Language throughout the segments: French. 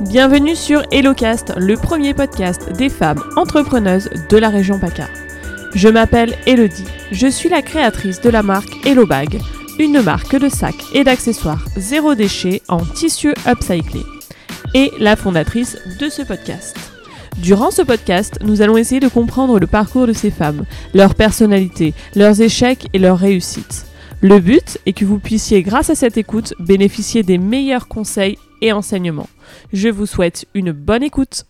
Bienvenue sur HelloCast, le premier podcast des femmes entrepreneuses de la région PACA. Je m'appelle Elodie, je suis la créatrice de la marque HelloBag, une marque de sacs et d'accessoires zéro déchet en tissu upcyclé, et la fondatrice de ce podcast. Durant ce podcast, nous allons essayer de comprendre le parcours de ces femmes, leur personnalité, leurs échecs et leurs réussites. Le but est que vous puissiez, grâce à cette écoute, bénéficier des meilleurs conseils et enseignements. Je vous souhaite une bonne écoute.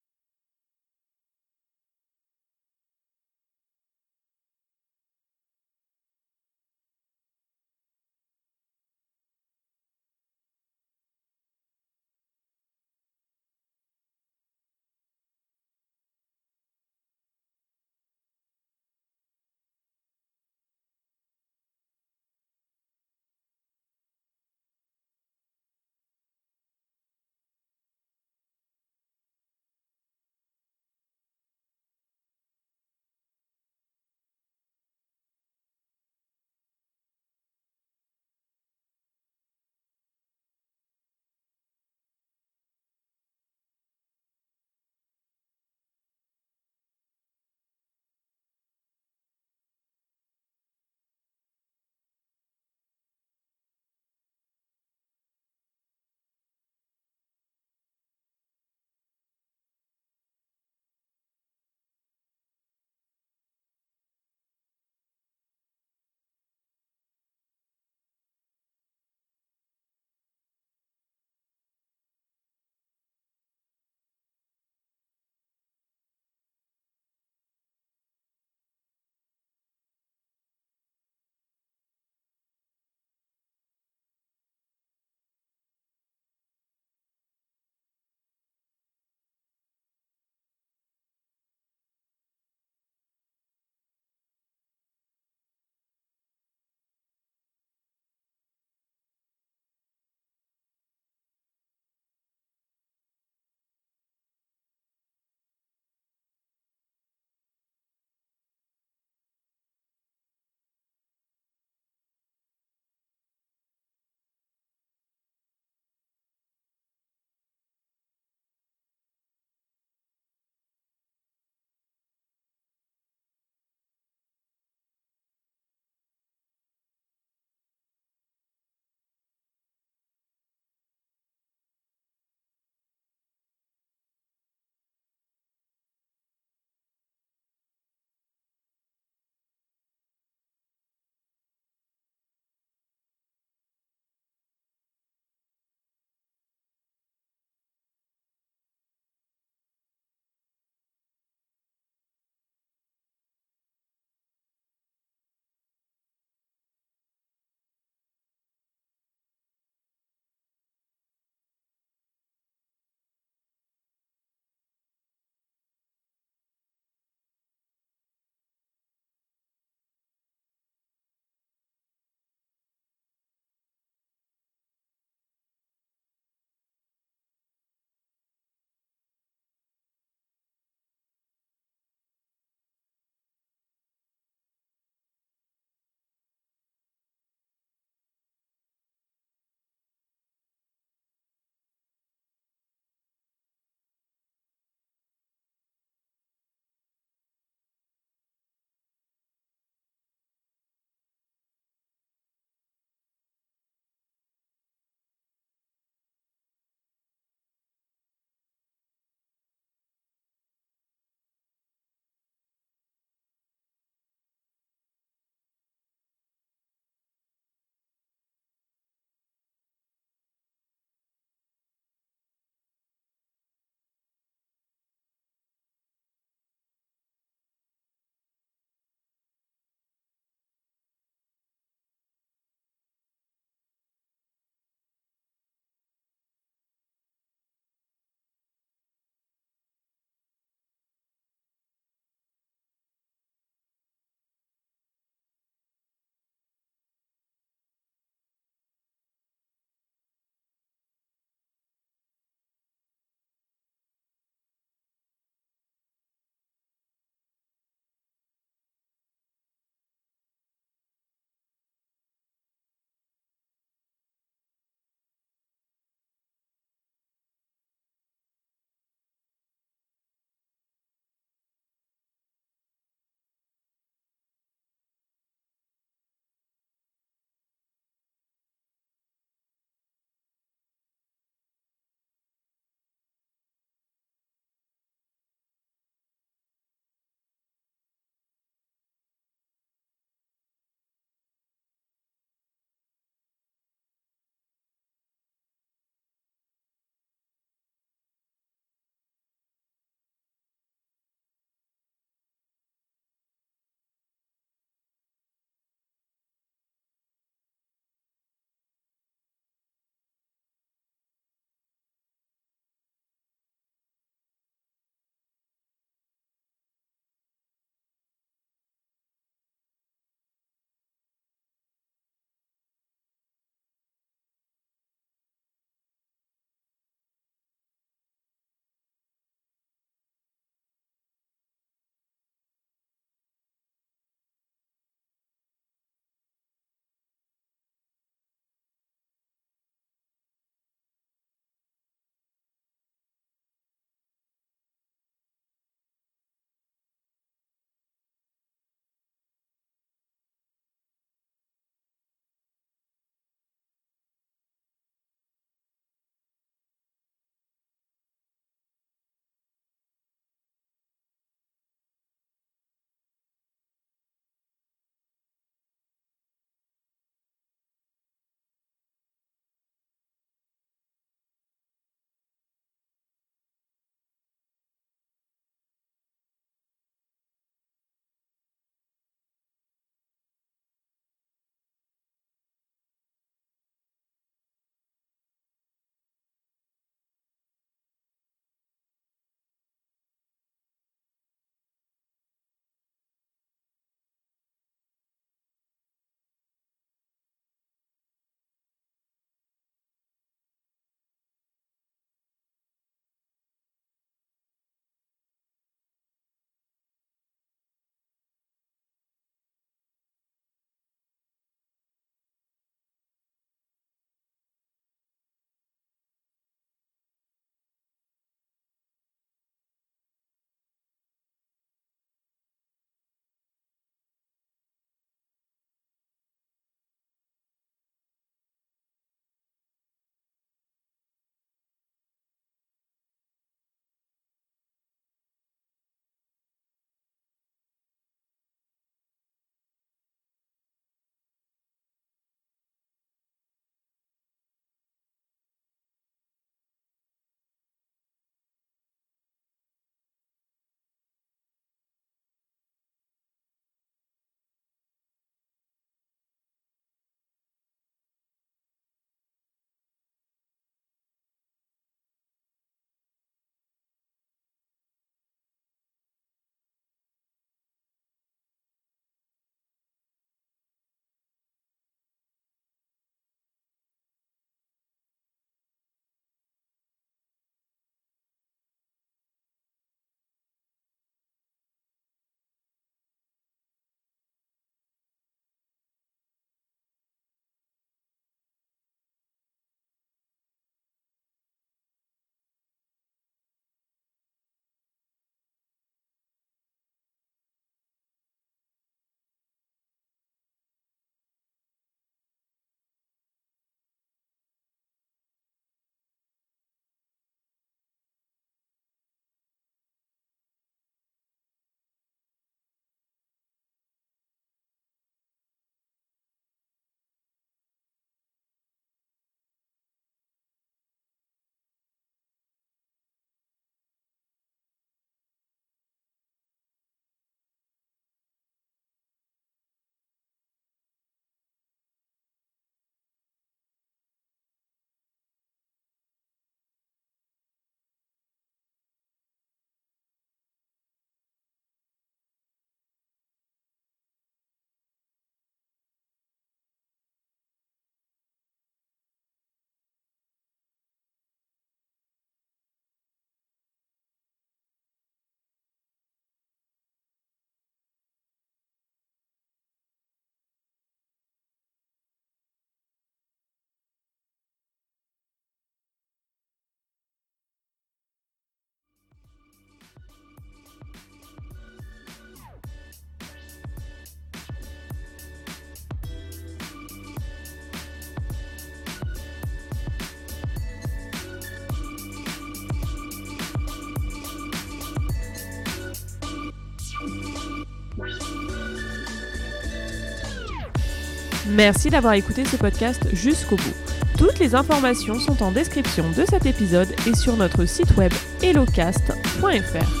Merci d'avoir écouté ce podcast jusqu'au bout. Toutes les informations sont en description de cet épisode et sur notre site web hellocast.fr.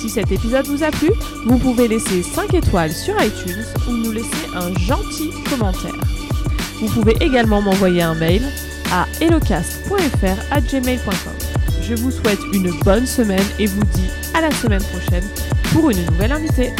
Si cet épisode vous a plu, vous pouvez laisser 5 étoiles sur iTunes ou nous laisser un gentil commentaire. Vous pouvez également m'envoyer un mail à gmail.com. Je vous souhaite une bonne semaine et vous dis à la semaine prochaine pour une nouvelle invitée.